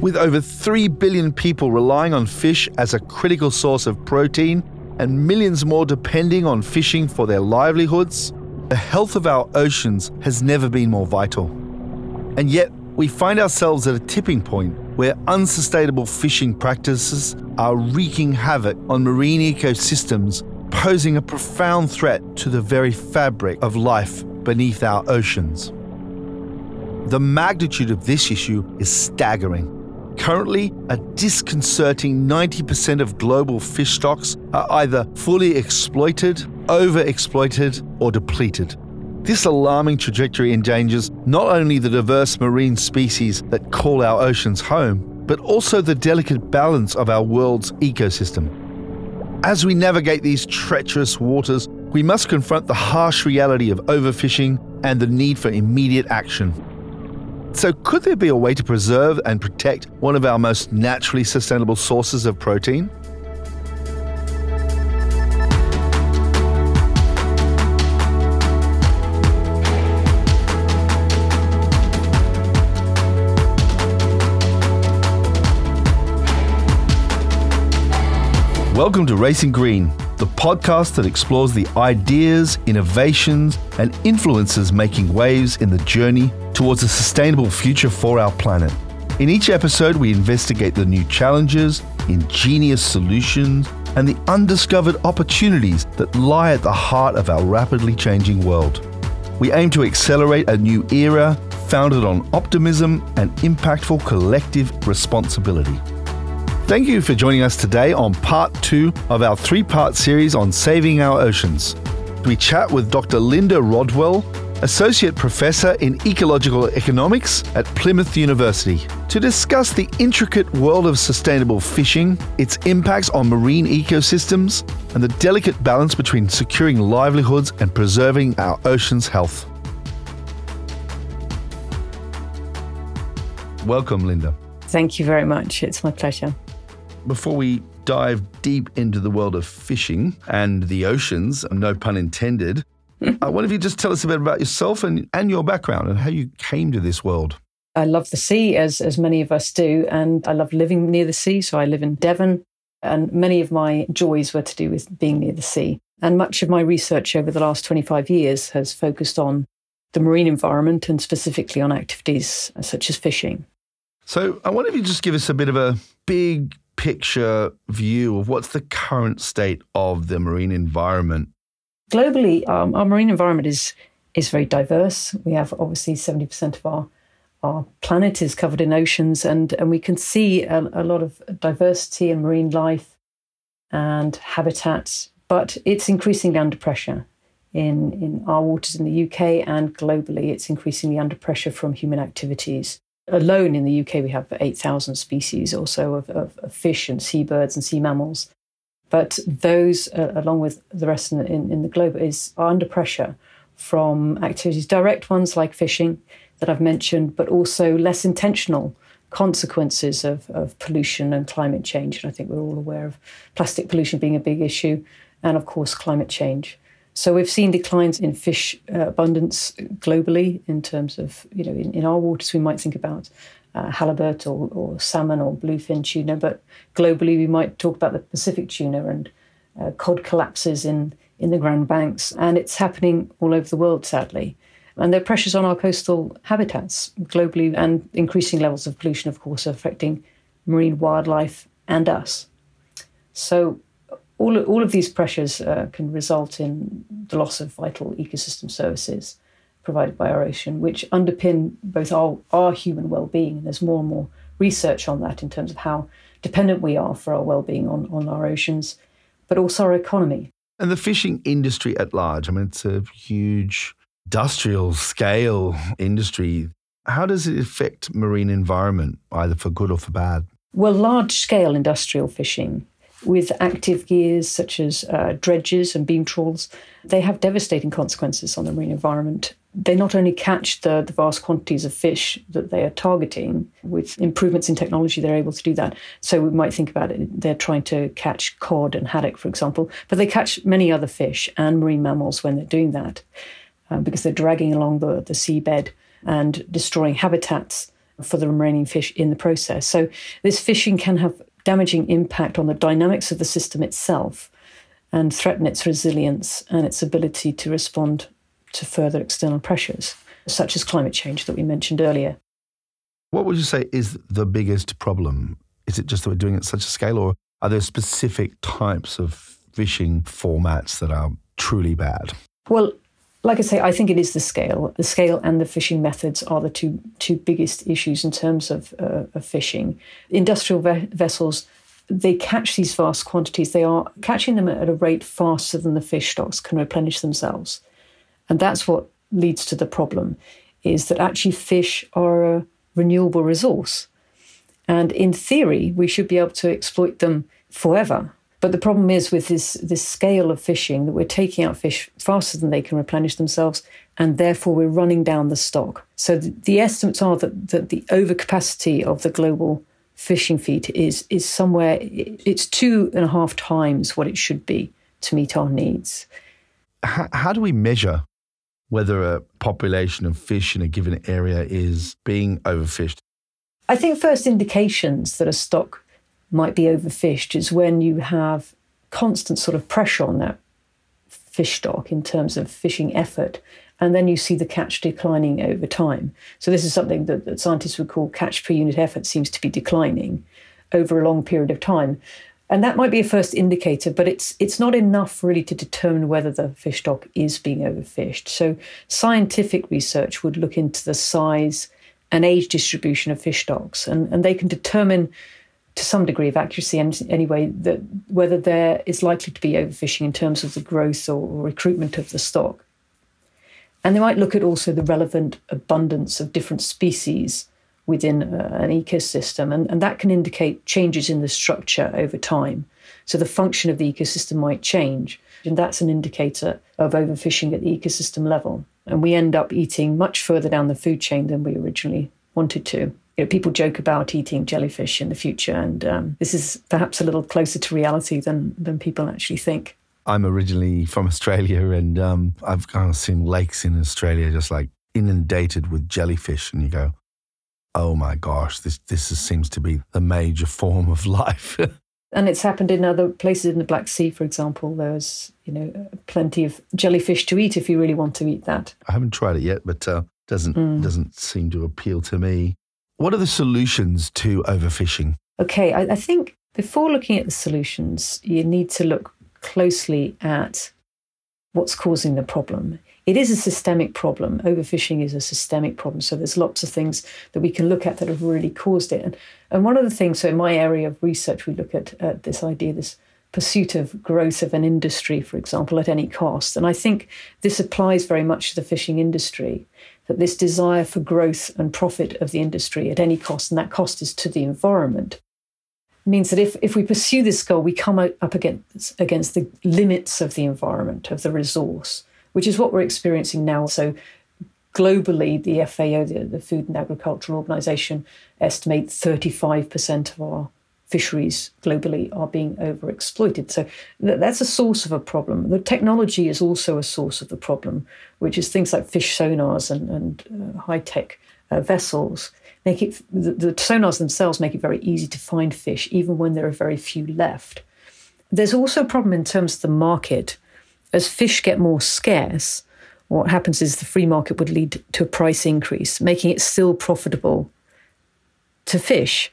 With over 3 billion people relying on fish as a critical source of protein and millions more depending on fishing for their livelihoods, the health of our oceans has never been more vital. And yet, we find ourselves at a tipping point where unsustainable fishing practices are wreaking havoc on marine ecosystems, posing a profound threat to the very fabric of life beneath our oceans. The magnitude of this issue is staggering. Currently, a disconcerting 90% of global fish stocks are either fully exploited, overexploited, or depleted. This alarming trajectory endangers not only the diverse marine species that call our oceans home, but also the delicate balance of our world's ecosystem. As we navigate these treacherous waters, we must confront the harsh reality of overfishing and the need for immediate action. So, could there be a way to preserve and protect one of our most naturally sustainable sources of protein? Welcome to Racing Green, the podcast that explores the ideas, innovations, and influences making waves in the journey towards a sustainable future for our planet. In each episode, we investigate the new challenges, ingenious solutions, and the undiscovered opportunities that lie at the heart of our rapidly changing world. We aim to accelerate a new era founded on optimism and impactful collective responsibility. Thank you for joining us today on part two of our three part series on saving our oceans. We chat with Dr. Lynda Rodwell, Associate Professor in Ecological Economics at Plymouth University, to discuss the intricate world of sustainable fishing, its impacts on marine ecosystems, and the delicate balance between securing livelihoods and preserving our ocean's health. Welcome, Lynda. Thank you very much. It's my pleasure before we dive deep into the world of fishing and the oceans, no pun intended, I wonder if you just tell us a bit about yourself and, and your background and how you came to this world. I love the sea, as, as many of us do, and I love living near the sea. So I live in Devon, and many of my joys were to do with being near the sea. And much of my research over the last 25 years has focused on the marine environment and specifically on activities such as fishing. So I wonder if you just give us a bit of a big picture view of what's the current state of the marine environment? Globally, um, our marine environment is is very diverse. We have obviously seventy percent of our our planet is covered in oceans, and and we can see a, a lot of diversity in marine life and habitats, but it's increasingly under pressure in in our waters in the UK and globally. It's increasingly under pressure from human activities alone in the UK, we have 8,000 species or so of, of, of, fish and seabirds and sea mammals. But those, uh, along with the rest in, in, in, the globe, is are under pressure from activities, direct ones like fishing that I've mentioned, but also less intentional consequences of, of pollution and climate change. And I think we're all aware of plastic pollution being a big issue, and of course, climate change. So we've seen declines in fish uh, abundance globally in terms of, you know, in, in our waters, we might think about uh, halibut or, or, salmon or bluefin tuna, but globally we might talk about the Pacific tuna and uh, cod collapses in, in the Grand Banks. And it's happening all over the world, sadly. And there are pressures on our coastal habitats globally, and increasing levels of pollution, of course, are affecting marine wildlife and us. So all, all of these pressures uh, can result in the loss of vital ecosystem services provided by our ocean, which underpin both our, our human well being. And there's more and more research on that in terms of how dependent we are for our well being on, on our oceans, but also our economy. And the fishing industry at large, I mean, it's a huge industrial scale industry. How does it affect marine environment, either for good or for bad? Well, large scale industrial fishing with active gears such as uh, dredges and beam trawls, they have devastating consequences on the marine environment. They not only catch the, the vast quantities of fish that they are targeting, with improvements in technology, they're able to do that. So we might think about it, they're trying to catch cod and haddock, for example, but they catch many other fish and marine mammals when they're doing that uh, because they're dragging along the, the seabed and destroying habitats for the remaining fish in the process. So this fishing can have damaging impact on the dynamics of the system itself and threaten its resilience and its ability to respond to further external pressures, such as climate change that we mentioned earlier. What would you say is the biggest problem? Is it just that we're doing it at such a scale, or are there specific types of fishing formats that are truly bad? Well, like I say, I think it is the scale. The scale and the fishing methods are the two two biggest issues in terms of, uh, of fishing. Industrial ve- vessels they catch these vast quantities. They are catching them at a rate faster than the fish stocks can replenish themselves, and that's what leads to the problem. Is that actually fish are a renewable resource, and in theory we should be able to exploit them forever but the problem is with this, this scale of fishing that we're taking out fish faster than they can replenish themselves, and therefore we're running down the stock. So the, the estimates are that, that the overcapacity of the global fishing fleet is, is somewhere, it's two and a half times what it should be to meet our needs. How, how do we measure whether a population of fish in a given area is being overfished? I think first indications that a stock might be overfished is when you have constant sort of pressure on that fish stock in terms of fishing effort. And then you see the catch declining over time. So, this is something that, that scientists would call catch per unit effort seems to be declining over a long period of time. And that might be a first indicator, but it's it's not enough really to determine whether the fish stock is being overfished. So scientific research would look into the size and age distribution of fish stocks, and, and they can determine to some degree of accuracy anyway that whether there is likely to be overfishing in terms of the growth or recruitment of the stock. And they might look at also the relevant abundance of different species within uh, an ecosystem, and, and that can indicate changes in the structure over time. So the function of the ecosystem might change, and that's an indicator of overfishing at the ecosystem level. And we end up eating much further down the food chain than we originally wanted to you know, people joke about eating jellyfish in the future, and um, this is perhaps a little closer to reality than than people actually think. I'm originally from Australia, and um, I've kind of seen lakes in Australia just like inundated with jellyfish, and you go, "Oh my gosh, this this seems to be the major form of life." and it's happened in other places in the Black Sea, for example. There's you know plenty of jellyfish to eat if you really want to eat that. I haven't tried it yet, but uh, doesn't mm. doesn't seem to appeal to me. What are the solutions to overfishing? Okay, I, I think before looking at the solutions, you need to look closely at what's causing the problem. It is a systemic problem. Overfishing is a systemic problem. So there's lots of things that we can look at that have really caused it. And, and one of the things, so in my area of research, we look at, at this idea, this pursuit of growth of an industry, for example, at any cost. And I think this applies very much to the fishing industry that this desire for growth and profit of the industry at any cost, and that cost is to the environment, means that if, if we pursue this goal, we come up against, against the limits of the environment, of the resource, which is what we're experiencing now. So, globally, the FAO, the, the Food and Agricultural Organization, estimates 35% of our fisheries globally are being overexploited. So that's a source of a problem. The technology is also a source of the problem, which is things like fish sonars and, and uh, high tech uh, vessels. Make it the, the sonars themselves make it very easy to find fish, even when there are very few left. There's also a problem in terms of the market. As fish get more scarce, what happens is the free market would lead to a price increase, making it still profitable to fish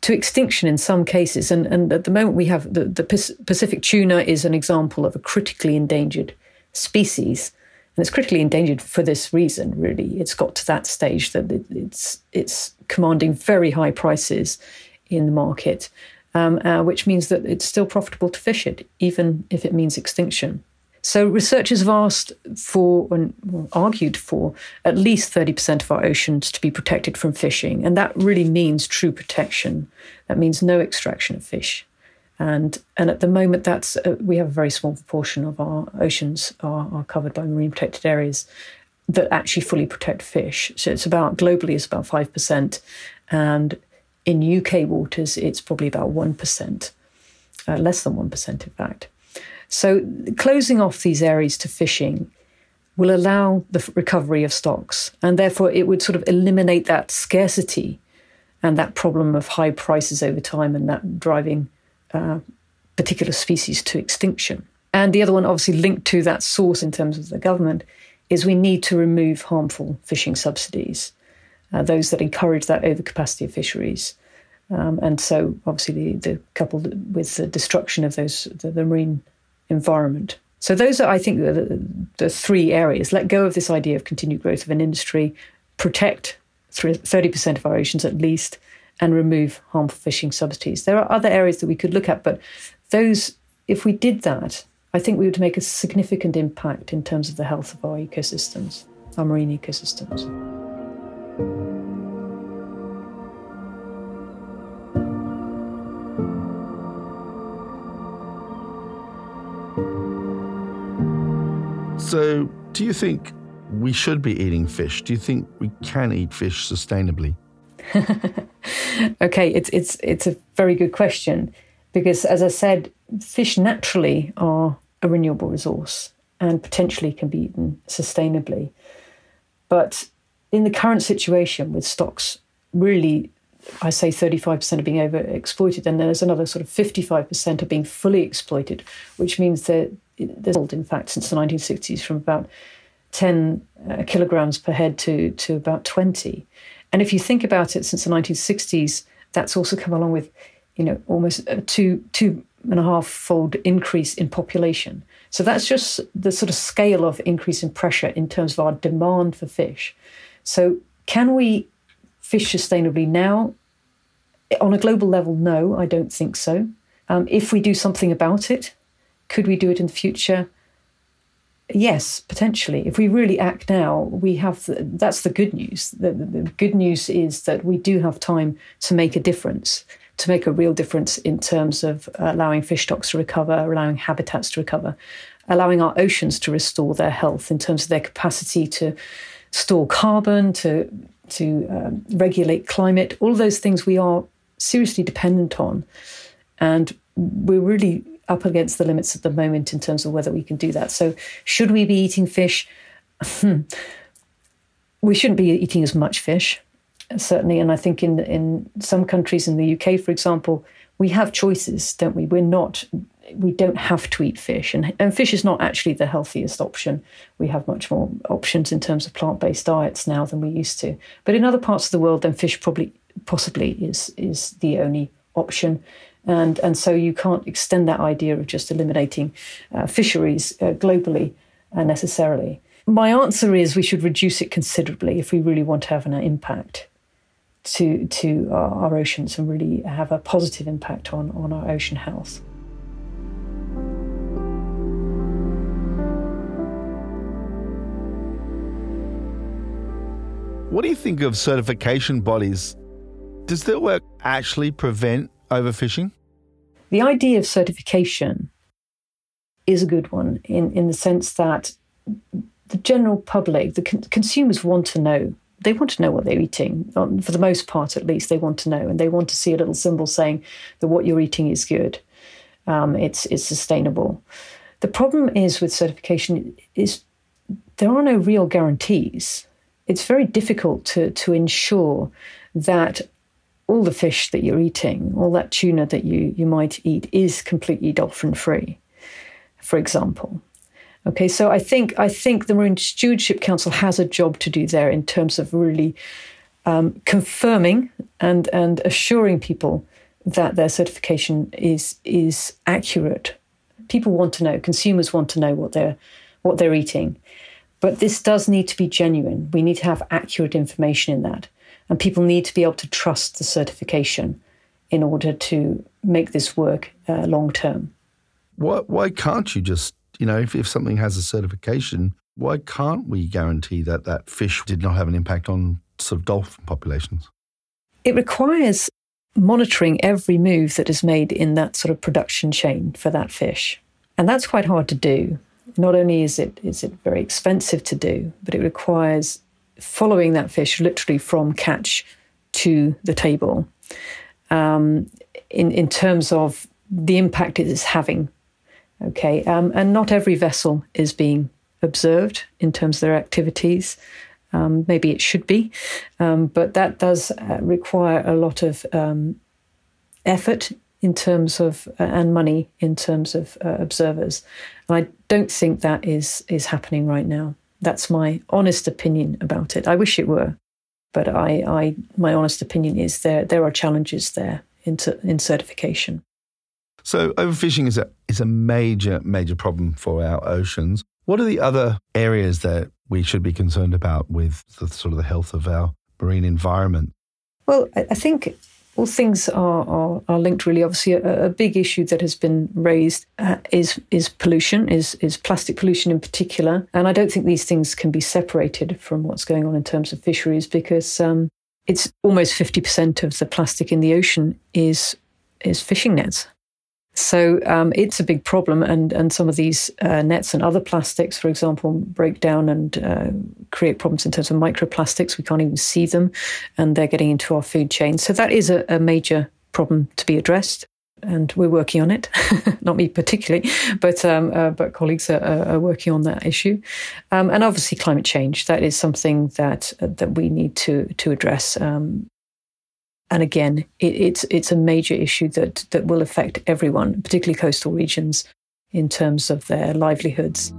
to extinction in some cases. And, and at the moment, we have the, the Pacific tuna is an example of a critically endangered species. And it's critically endangered for this reason, really. It's got to that stage that it, it's, it's commanding very high prices in the market, um, uh, which means that it's still profitable to fish it, even if it means extinction. So researchers have asked for and argued for at least 30% of our oceans to be protected from fishing. And that really means true protection. That means no extraction of fish. And, and at the moment, that's uh, we have a very small proportion of our oceans are, are covered by marine protected areas that actually fully protect fish. So it's about globally, it's about 5%. And in UK waters, it's probably about 1%, uh, less than 1%, in fact. So, closing off these areas to fishing will allow the recovery of stocks. And therefore, it would sort of eliminate that scarcity and that problem of high prices over time and that driving uh, particular species to extinction. And the other one, obviously linked to that source in terms of the government, is we need to remove harmful fishing subsidies, uh, those that encourage that overcapacity of fisheries. Um, and so, obviously, the, the, coupled with the destruction of those the, the marine environment. So, those are, I think, the, the, three areas. Let go of this idea of continued growth of an industry, protect 30% of our oceans at least, and remove harmful fishing subsidies. There are other areas that we could look at, but those, if we did that, I think we would make a significant impact in terms of the health of our ecosystems, our marine ecosystems. So, do you think we should be eating fish? Do you think we can eat fish sustainably? okay, it's it's it's a very good question because, as I said, fish naturally are a renewable resource and potentially can be eaten sustainably. But in the current situation with stocks, really, I say 35% are being overexploited, and there's another sort of 55% are being fully exploited, which means that there's, in fact, since the 1960s from about 10 uh, kilograms per head to, to about 20. And if you think about it, since the 1960s, that's also come along with, you know, almost a two, two and a half fold increase in population. So that's just the sort of scale of increase in pressure in terms of our demand for fish. So can we fish sustainably now? On a global level, no, I don't think so. Um, if we do something about it, could we do it in the future? Yes, potentially. If we really act now, we have the, that's the good news. The, the, the good news is that we do have time to make a difference, to make a real difference in terms of allowing fish stocks to recover, allowing habitats to recover, allowing our oceans to restore their health in terms of their capacity to store carbon, to to um, regulate climate. All those things we are seriously dependent on, and we're really up against the limits at the moment in terms of whether we can do that. So, should we be eating fish? Hmm. we shouldn't be eating as much fish, certainly. And I think in in some countries, in the UK, for example, we have choices, don't we? We're not. We don't have to eat fish, and, and fish is not actually the healthiest option. We have much more options in terms of plant based diets now than we used to. But in other parts of the world, then fish probably possibly is is the only option and and so you can't extend that idea of just eliminating uh, fisheries uh, globally uh, necessarily. My answer is we should reduce it considerably if we really want to have an impact to to our, our oceans and really have a positive impact on on our ocean health. What do you think of certification bodies? Does their work actually prevent overfishing? The idea of certification is a good one in, in the sense that the general public, the con- consumers want to know. They want to know what they're eating, um, for the most part at least. They want to know, and they want to see a little symbol saying that what you're eating is good, um, it's it's sustainable. The problem is with certification is there are no real guarantees. It's very difficult to to ensure that all the fish that you're eating, all that tuna that you, you might eat is completely dolphin free, for example. Okay, so I think I think the Marine Stewardship Council has a job to do there in terms of really um, confirming and and assuring people that their certification is is accurate. People want to know, consumers want to know what they're what they're eating, but this does need to be genuine. We need to have accurate information in that. And people need to be able to trust the certification in order to make this work uh, long term. Why, why can't you just, you know, if, if something has a certification, why can't we guarantee that that fish did not have an impact on sort of dolphin populations? It requires monitoring every move that is made in that sort of production chain for that fish. And that's quite hard to do. Not only is it is it very expensive to do, but it requires following that fish literally from catch to the table um, in, in terms of the impact it is having. Okay, um, and not every vessel is being observed in terms of their activities. Um, maybe it should be, um, but that does uh, require a lot of um, effort in terms of uh, and money in terms of uh, observers. And I don't think that is is happening right now. That's my honest opinion about it. I wish it were, but I, I my honest opinion is there there are challenges there in, in certification. So overfishing is a is a major major problem for our oceans. What are the other areas that we should be concerned about with the sort of the health of our marine environment? Well, I think all things are, are, are linked really. Obviously, a, a, big issue that has been raised uh, is is pollution, is is plastic pollution in particular. And I don't think these things can be separated from what's going on in terms of fisheries because um, it's almost fifty percent of the plastic in the ocean is is fishing nets. So um, it's a big problem, and and some of these uh, nets and other plastics, for example, break down and uh, create problems in terms of microplastics. We can't even see them, and they're getting into our food chain. So that is a, a major problem to be addressed, and we're working on it. Not me particularly, but um, uh, but colleagues are, are, working on that issue, um, and obviously climate change. That is something that that we need to to address. Um, and again, it, it's it's a major issue that that will affect everyone, particularly coastal regions, in terms of their livelihoods.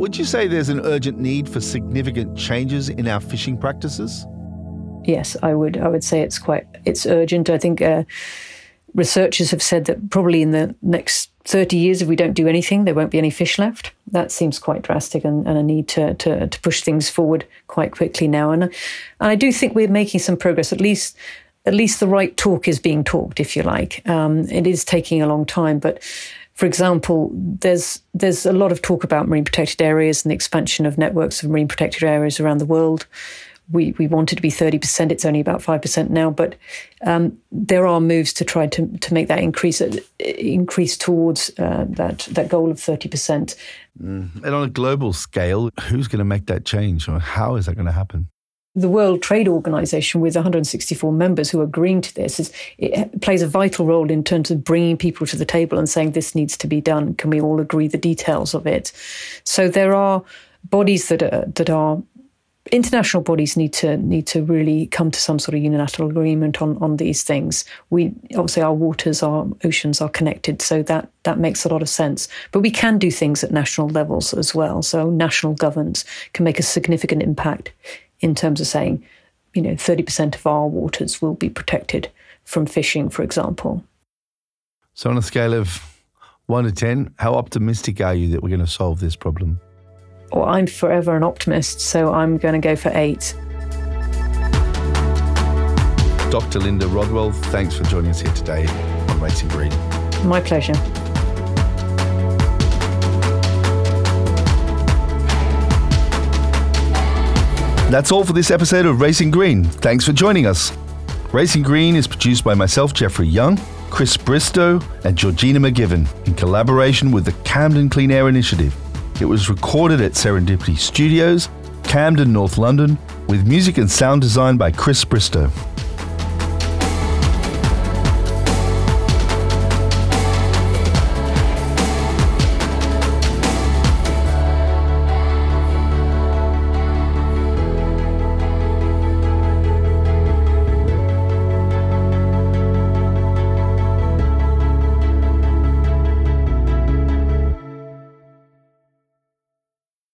Would you say there's an urgent need for significant changes in our fishing practices? Yes, I would. I would say it's quite it's urgent. I think. Uh, researchers have said that probably in the next 30 years, if we don't do anything, there won't be any fish left. That seems quite drastic and, and a need to, to, to, push things forward quite quickly now. And, and I do think we're making some progress, at least. At least the right talk is being talked, if you like. Um, it is taking a long time, but for example, there's there's a lot of talk about marine protected areas and the expansion of networks of marine protected areas around the world we, we wanted to be 30%. It's only about 5% now, but um, there are moves to try to, to make that increase uh, increase towards uh, that, that goal of 30%. Mm. And on a global scale, who's going to make that change or how is that going to happen? The World Trade Organization, with 164 members who are agreeing to this, is, it plays a vital role in terms of bringing people to the table and saying this needs to be done. Can we all agree the details of it? So there are bodies that are, that are international bodies need to need to really come to some sort of unilateral agreement on on these things. We obviously our waters, our oceans are connected, so that that makes a lot of sense. But we can do things at national levels as well. So national governments can make a significant impact in terms of saying, you know, thirty percent of our waters will be protected from fishing, for example. So on a scale of one to ten, how optimistic are you that we're going to solve this problem? Well, I'm forever an optimist, so I'm going to go for eight. Dr. Lynda Rodwell, thanks for joining us here today on Racing Green. My pleasure. That's all for this episode of Racing Green. Thanks for joining us. Racing Green is produced by myself, Jeffrey Young, Chris Bristow, and Georgina McGiven in collaboration with the Camden Clean Air Initiative. It was recorded at Serendipity Studios, Camden, North London, with music and sound design by Chris Bristow.